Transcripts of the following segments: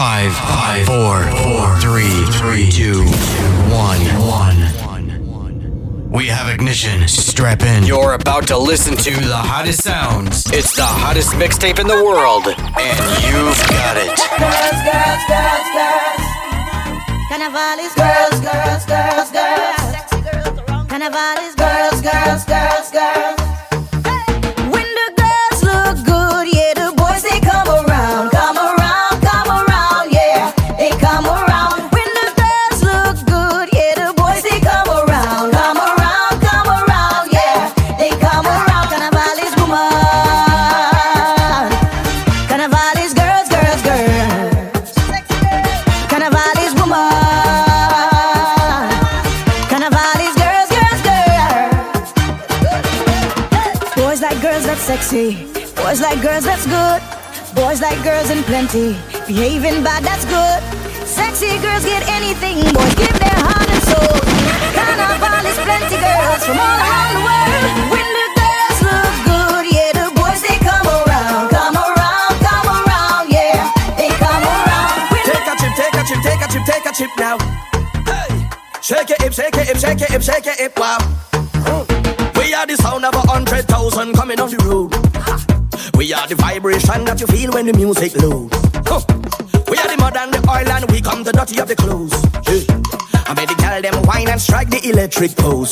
Five, five, four, four, three, three, two, one, one. We have ignition. Strap in. You're about to listen to the hottest sounds. It's the hottest mixtape in the world, and you've got it. Girls, girls, girls, girls. Carnival is girls, girls, girls, girls. Carnival is girls, girls, girls, girls. plenty. Boys like girls, that's good. Boys like girls in plenty. Behaving bad, that's good. Sexy girls get anything. Boys give their heart and soul. Carnival is plenty girls from all around the world. When the girls look good, yeah, the boys they come around. Come around, come around, yeah, they come around. When take a chip, take a chip, take a chip, take a chip now. Hey, shake it, hip, shake it, hip, shake it, hip, shake it, hip, wow. Ooh. We are the sound of a hundred thousand coming off the road. We are the vibration that you feel when the music loads. We are the mud and the oil and we come the dirty of the clothes. I made the girl them wine and strike the electric pose.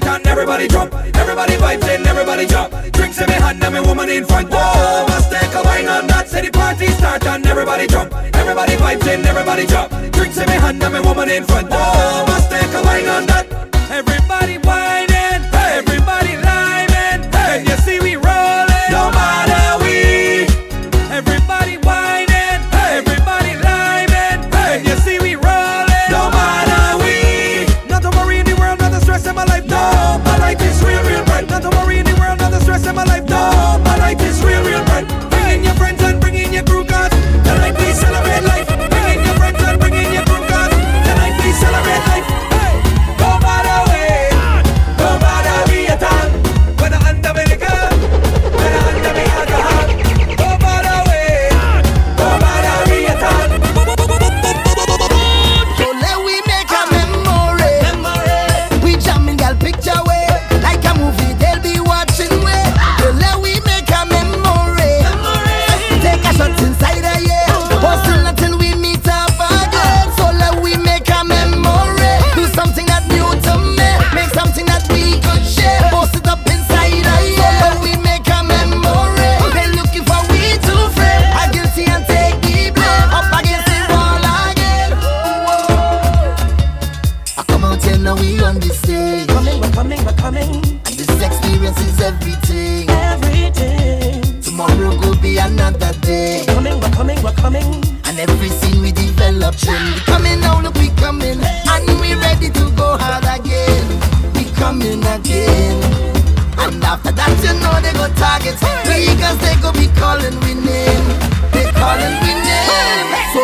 start and everybody drop, Everybody vibes in, everybody jump. Drinks in my hand and my woman in front. Whoa, must take a wine on that. Say the party start and everybody jump. Everybody vibes in, everybody jump. Drinks in my hand and my woman in front. Whoa, must take a wine on that. Everybody whining, hey. everybody liming. Hey. You see we? coming. And every scene we develop, trend. we coming now, look, we coming. And we ready to go hard again. We coming again. And after that, you know they go targets. Because they go be calling we name. They calling we name. So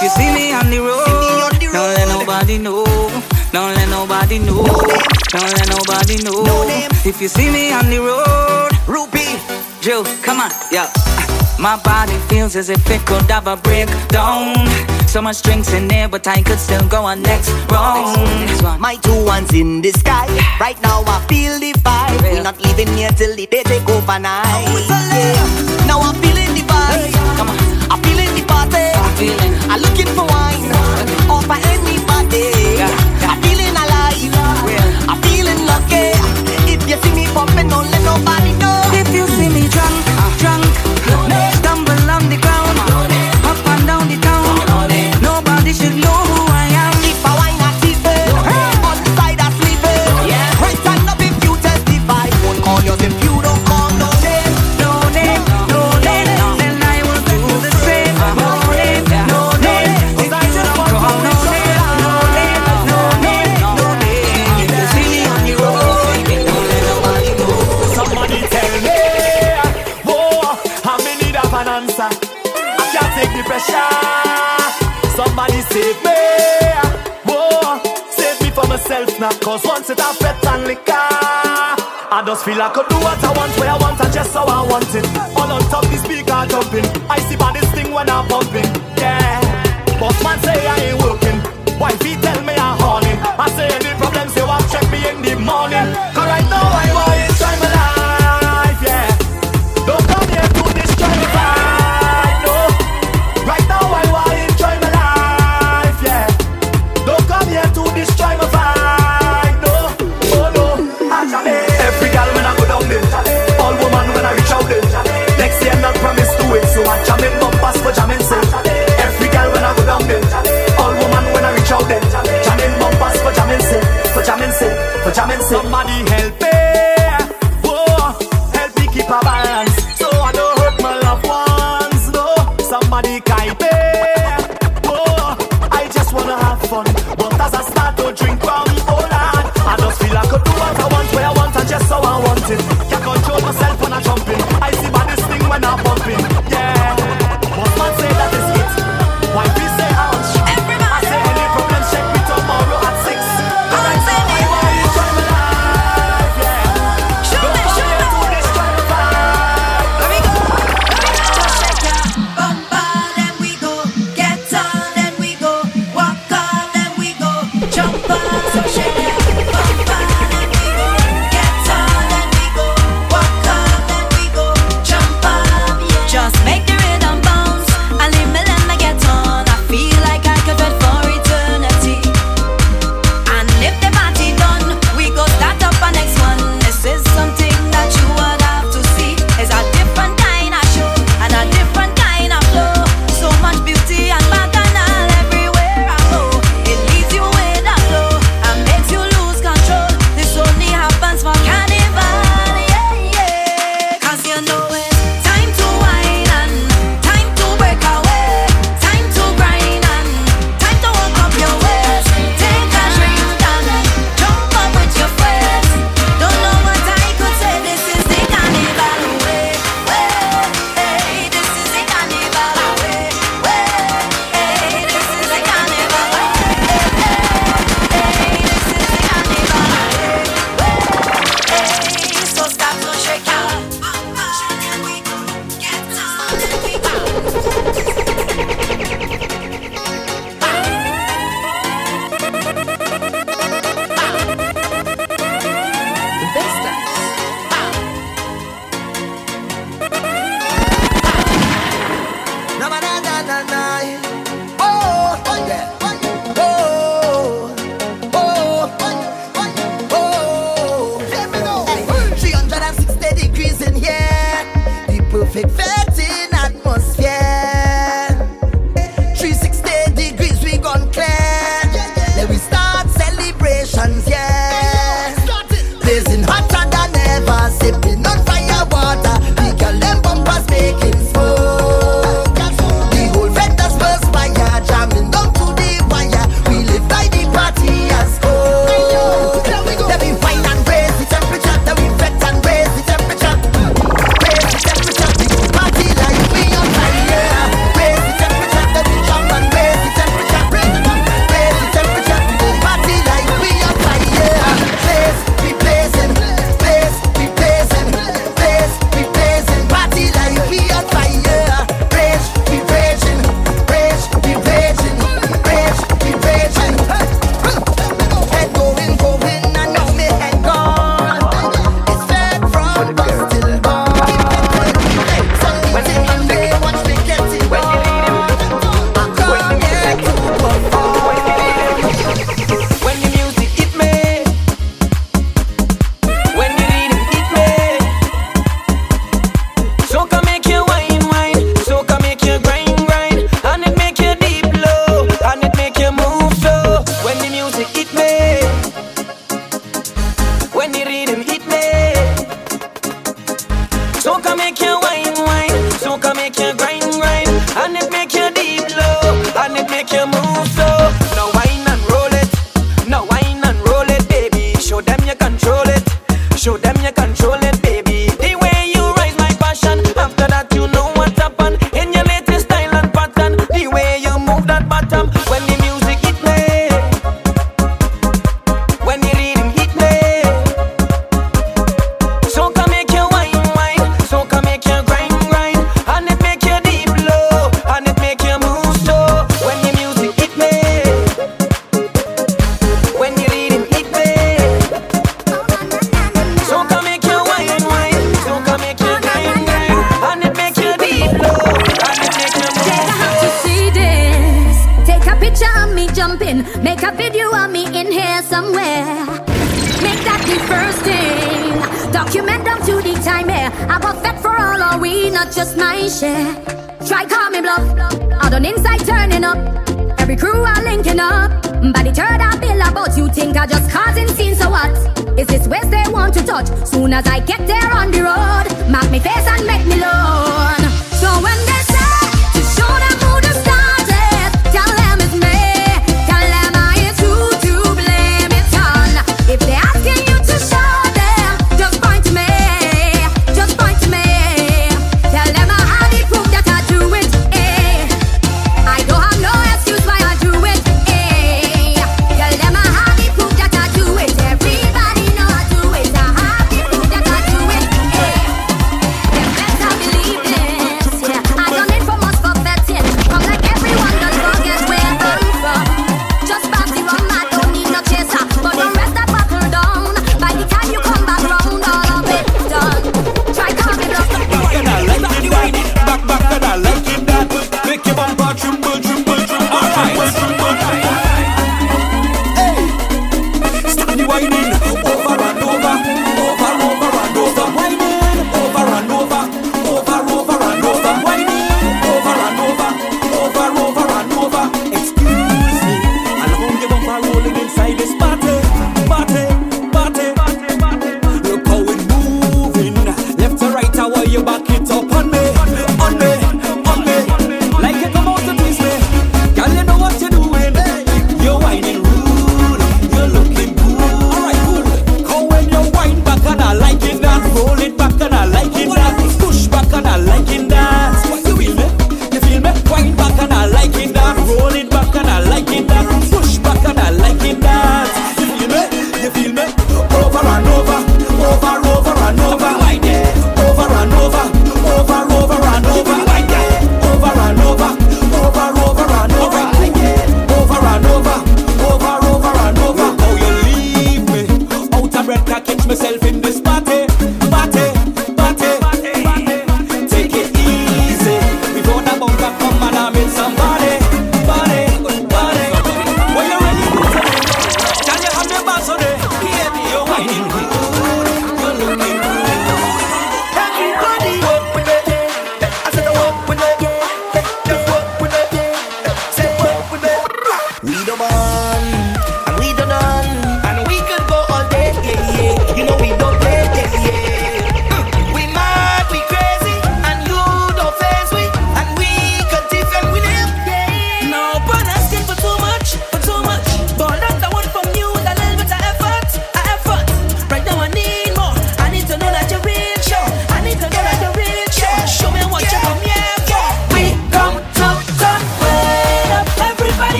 If you see me on the road, don't let nobody know. Don't let nobody know. Don't let nobody know. If you see me on the road, Ruby, Joe, come on, yeah. My body feels as if it could have a breakdown. So much drinks in there, but I could still go on next round. Next one. My two ones in the sky. Right now I feel the vibe. We're not leaving here till the day take overnight. Oh, now I'm feeling the vibe. Hey. Come on. I'm feeling the party. I'm feeling I'm looking for wine anybody. I'm feeling alive. I'm feeling lucky. If you see me popping, don't let nobody. Cause once it I and liquor. I just feel I could do what I want, where I want, and just how I want it. All on top the speaker jumping. I see by this thing when I'm pumping, yeah. But man say I ain't working. Wifey tell me I'm horny. I say any problem, say what, check me in the morning. Correct Soca make you wine, wine. Soca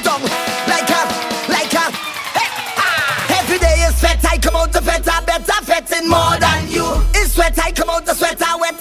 it down like a, like a. Hey, ah. Every day is sweat. I come out the better, better, fetting more than you. It's sweat. I come out the sweater, wet.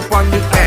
Up on the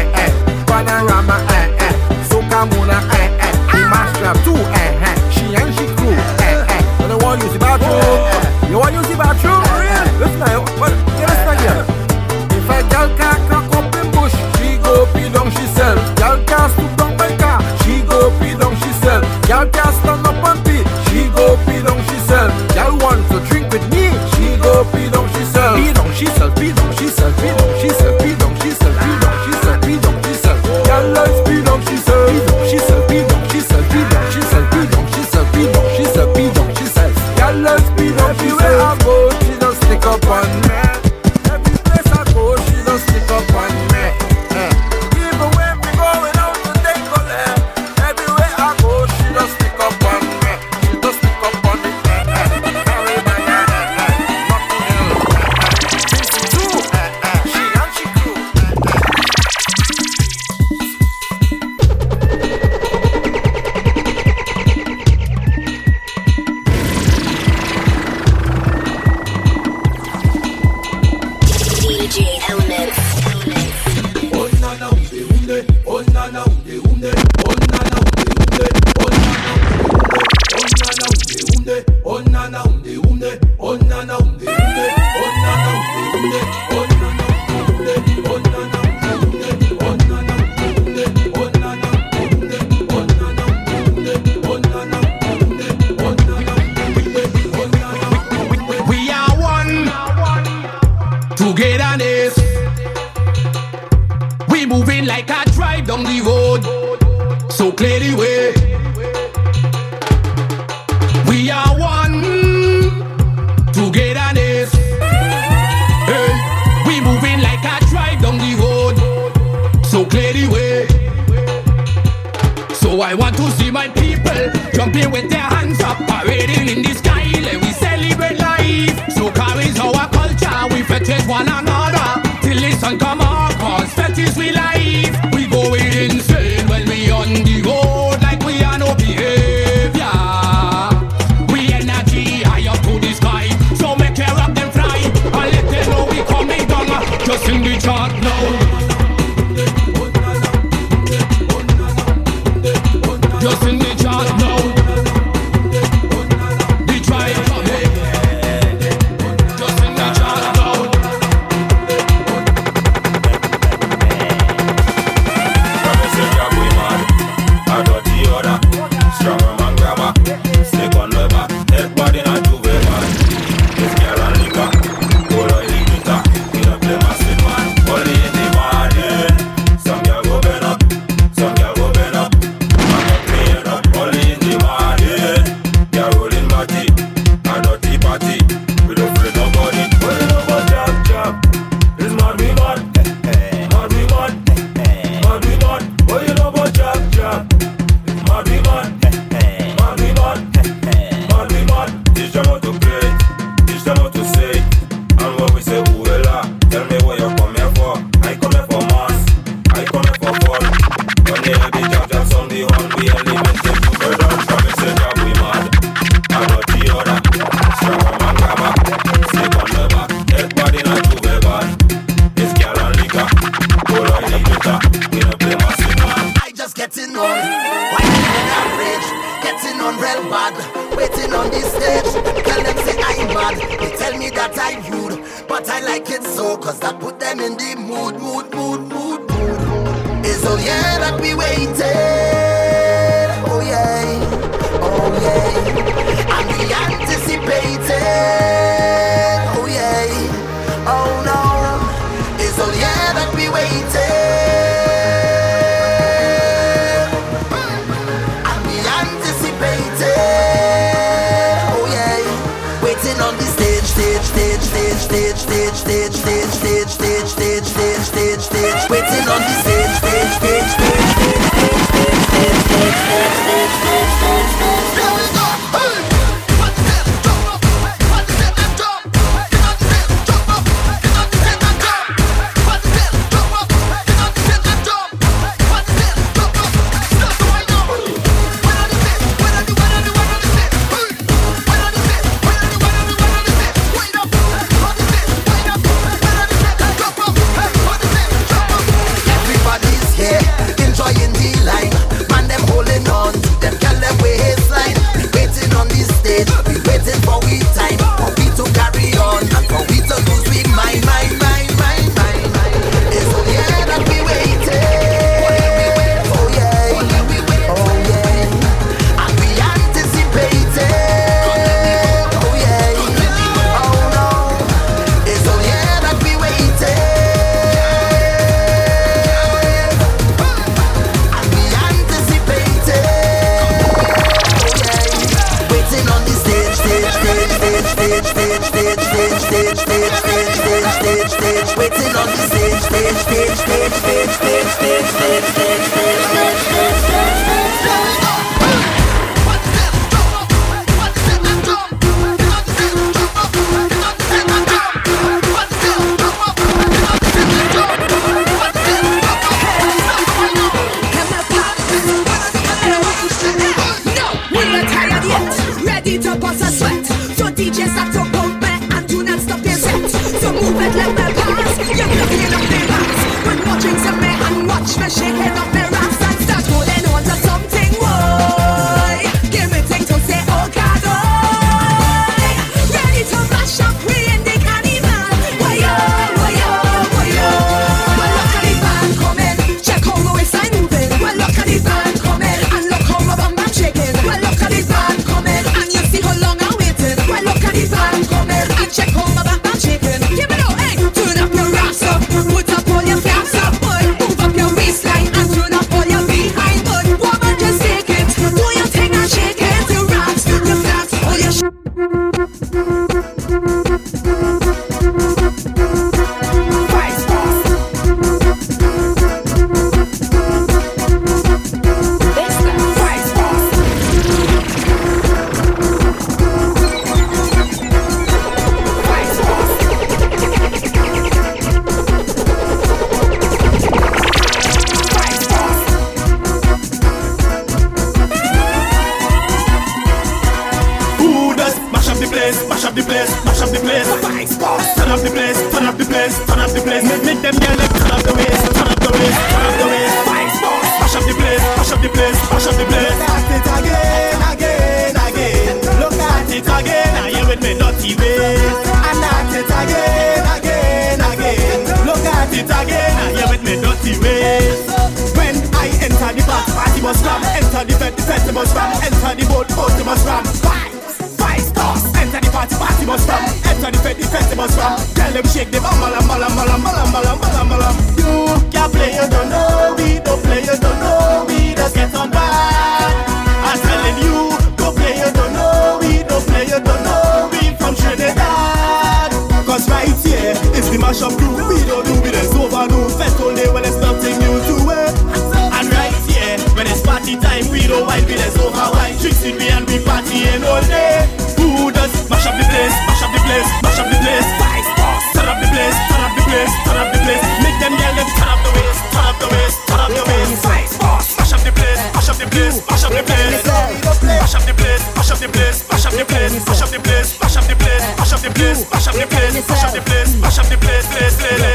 myself. Up the place, mash up the place, place, place, place.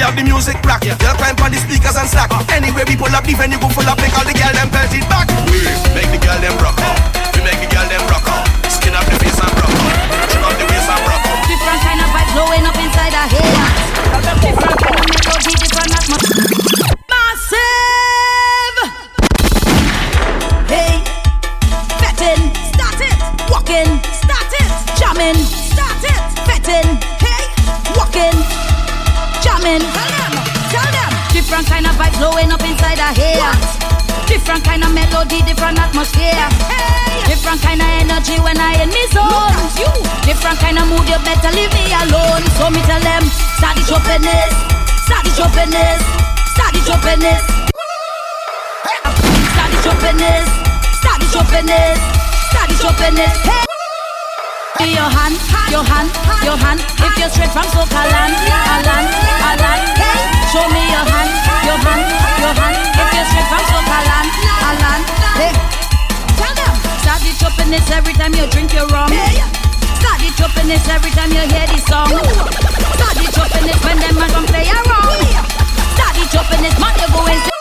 we have the music crack. Yeah. Girl climb on the speakers and slack. Uh. Anyway, we pull up the venue, go full up, make all the girl them belt it back. We make the girl them rock up. We make the girl them rock up. Skin up the face and rock up. Turn up the waist and rock up. Different kind of vibe blowing up inside our head. Different kind of melody, different atmosphere. Different kind of vibe blowing up inside her hair. Different kind of melody, different atmosphere. Hey. Different kind of energy when I in me zone. You. Different kind of mood, you better leave me alone. So me tell them, start the choppiness, start the choppiness, start the choppiness. Start the choppiness, start the choppiness, start the choppiness. Hey. Your hand, your hand, your hand. If you're straight from Sokalan, Alan, land, hey. Show me your hand, your hand, your hand. If you strip from so Alan, Alan. Hey, tell them. Start it up this every time you drink your rum. Start it up this every time you hear the song. Start it up this when them man come play around. Start it up this man you go and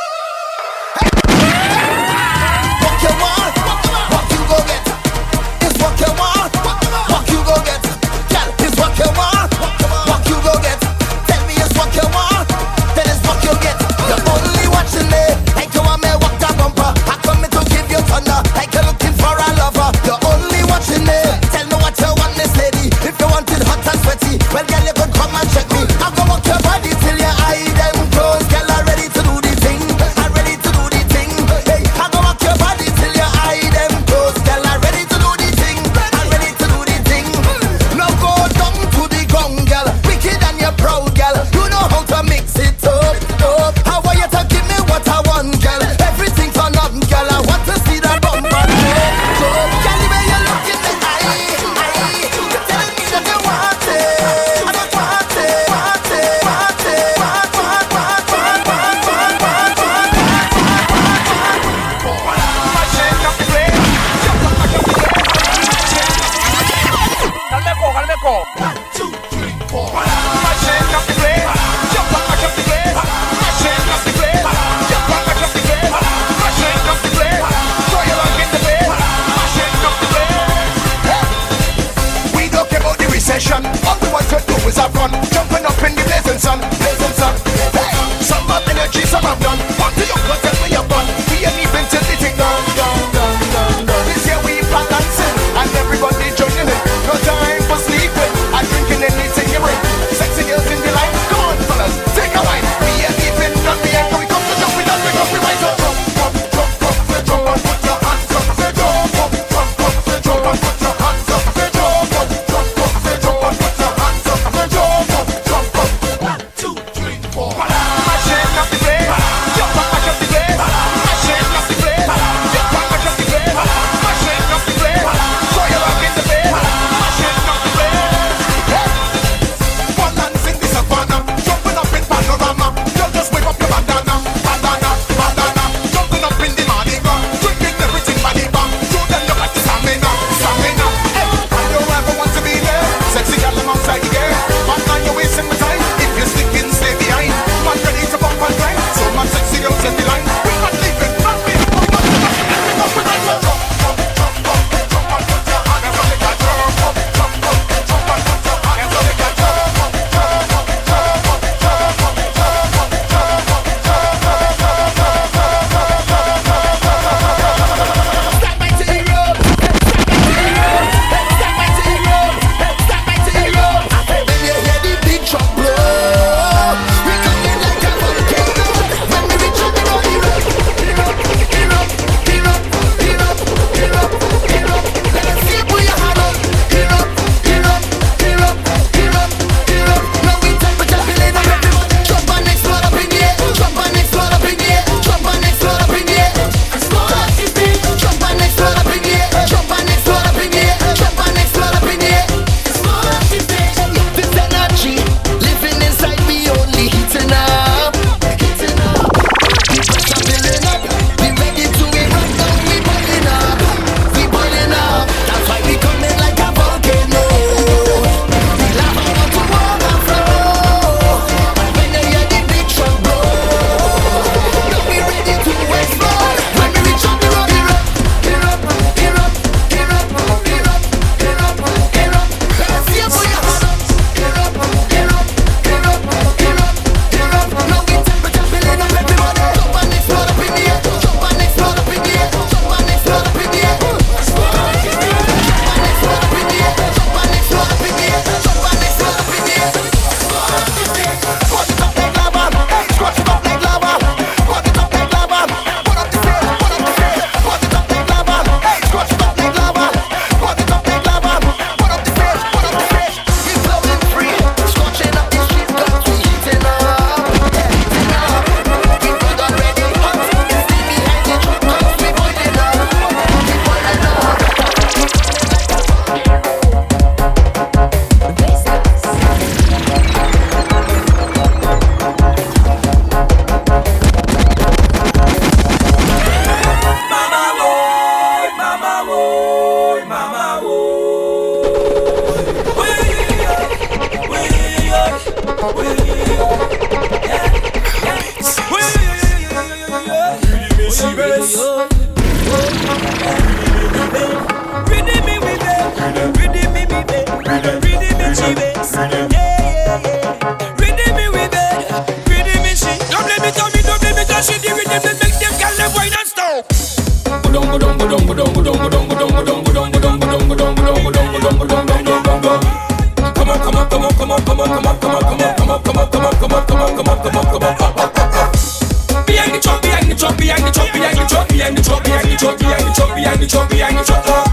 Chubby and the truck behind the chubby. behind the truck.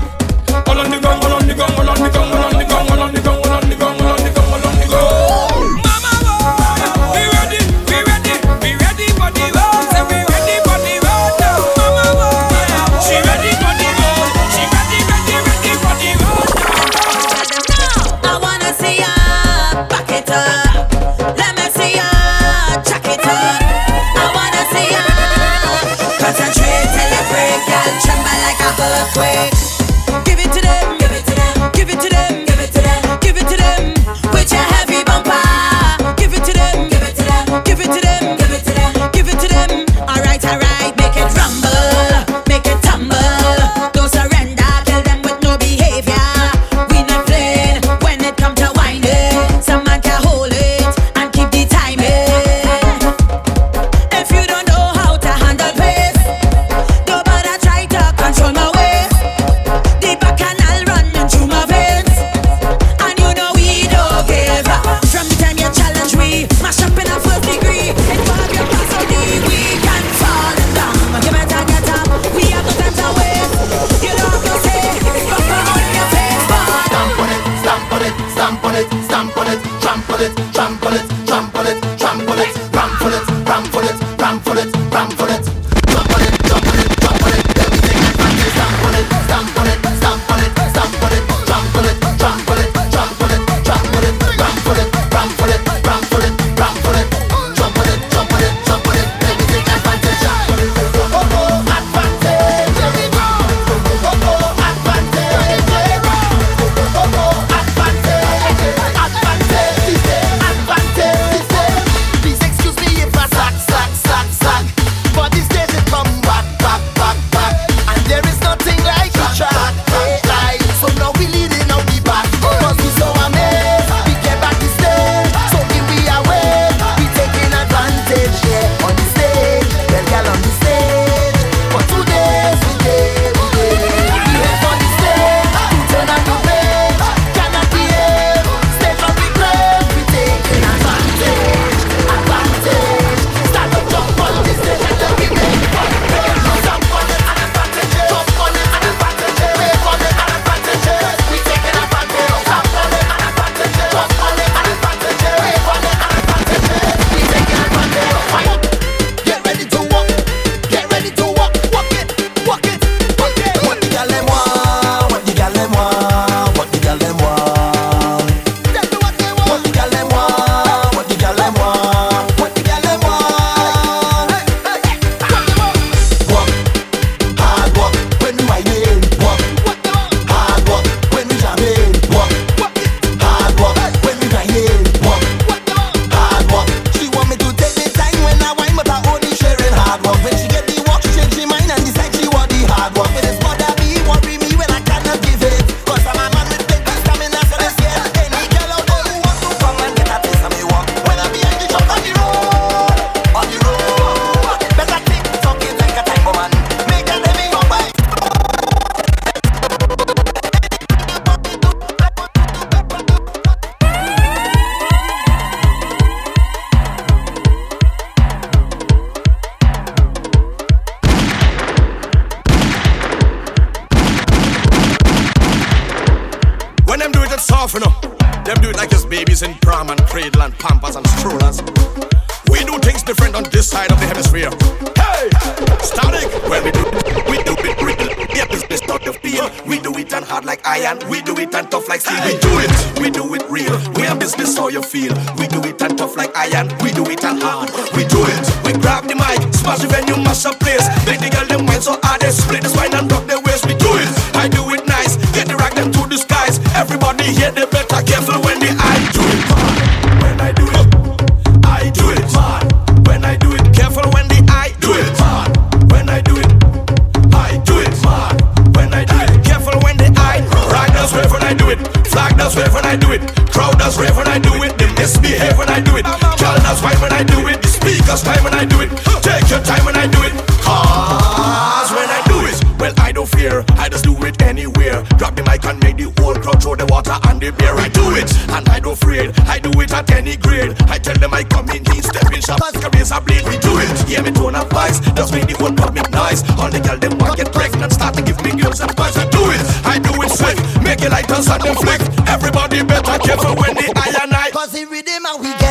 I do it, and I don't afraid. I do it at any grade. I tell them I come in, he step in shop, careers a blade. We do it. Yeah, me tone of voice, just make the whole public noise. All the girls them want get pregnant, start to give me girls advice. I do it, I do it slick. Make it like dance and them flick. Everybody better careful when they and eye. Cause the rhythm and we getting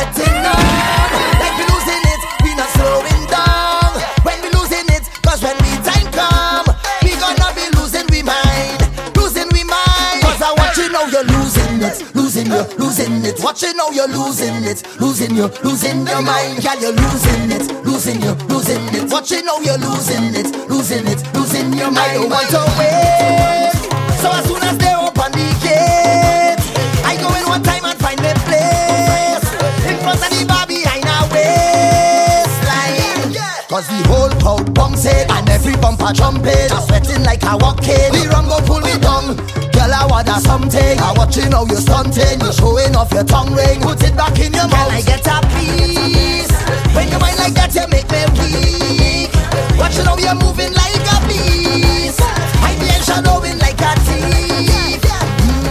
Losing you, losing it. Watch you know you're losing it. Losing you, losing your mind Girl you're losing it. Losing you, losing it. Watch you know you're losing it. Losing it, losing your mind I don't want to wait. So as soon as they open the gate I go in one time and find a place. In front of the bar behind a waistline. Cause the whole crowd bouncing And every bumper jumping I'm sweating like a walking The rum go pull me down Girl I want a something. I watching how you stunting. You showing off your tongue ring. Put it back in your mouth. Can I get a piece? When you mind like that you make me weak. Watching how you're moving like a beast. I be shadowing like a thief.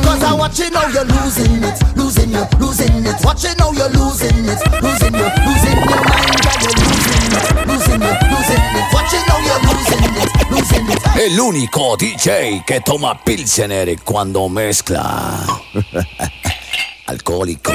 Cause I watching how you're losing it, losing you, losing it. Watching how you're losing it, losing you, losing your mind, El único DJ que toma Pilsener cuando mezcla. Alcohólico.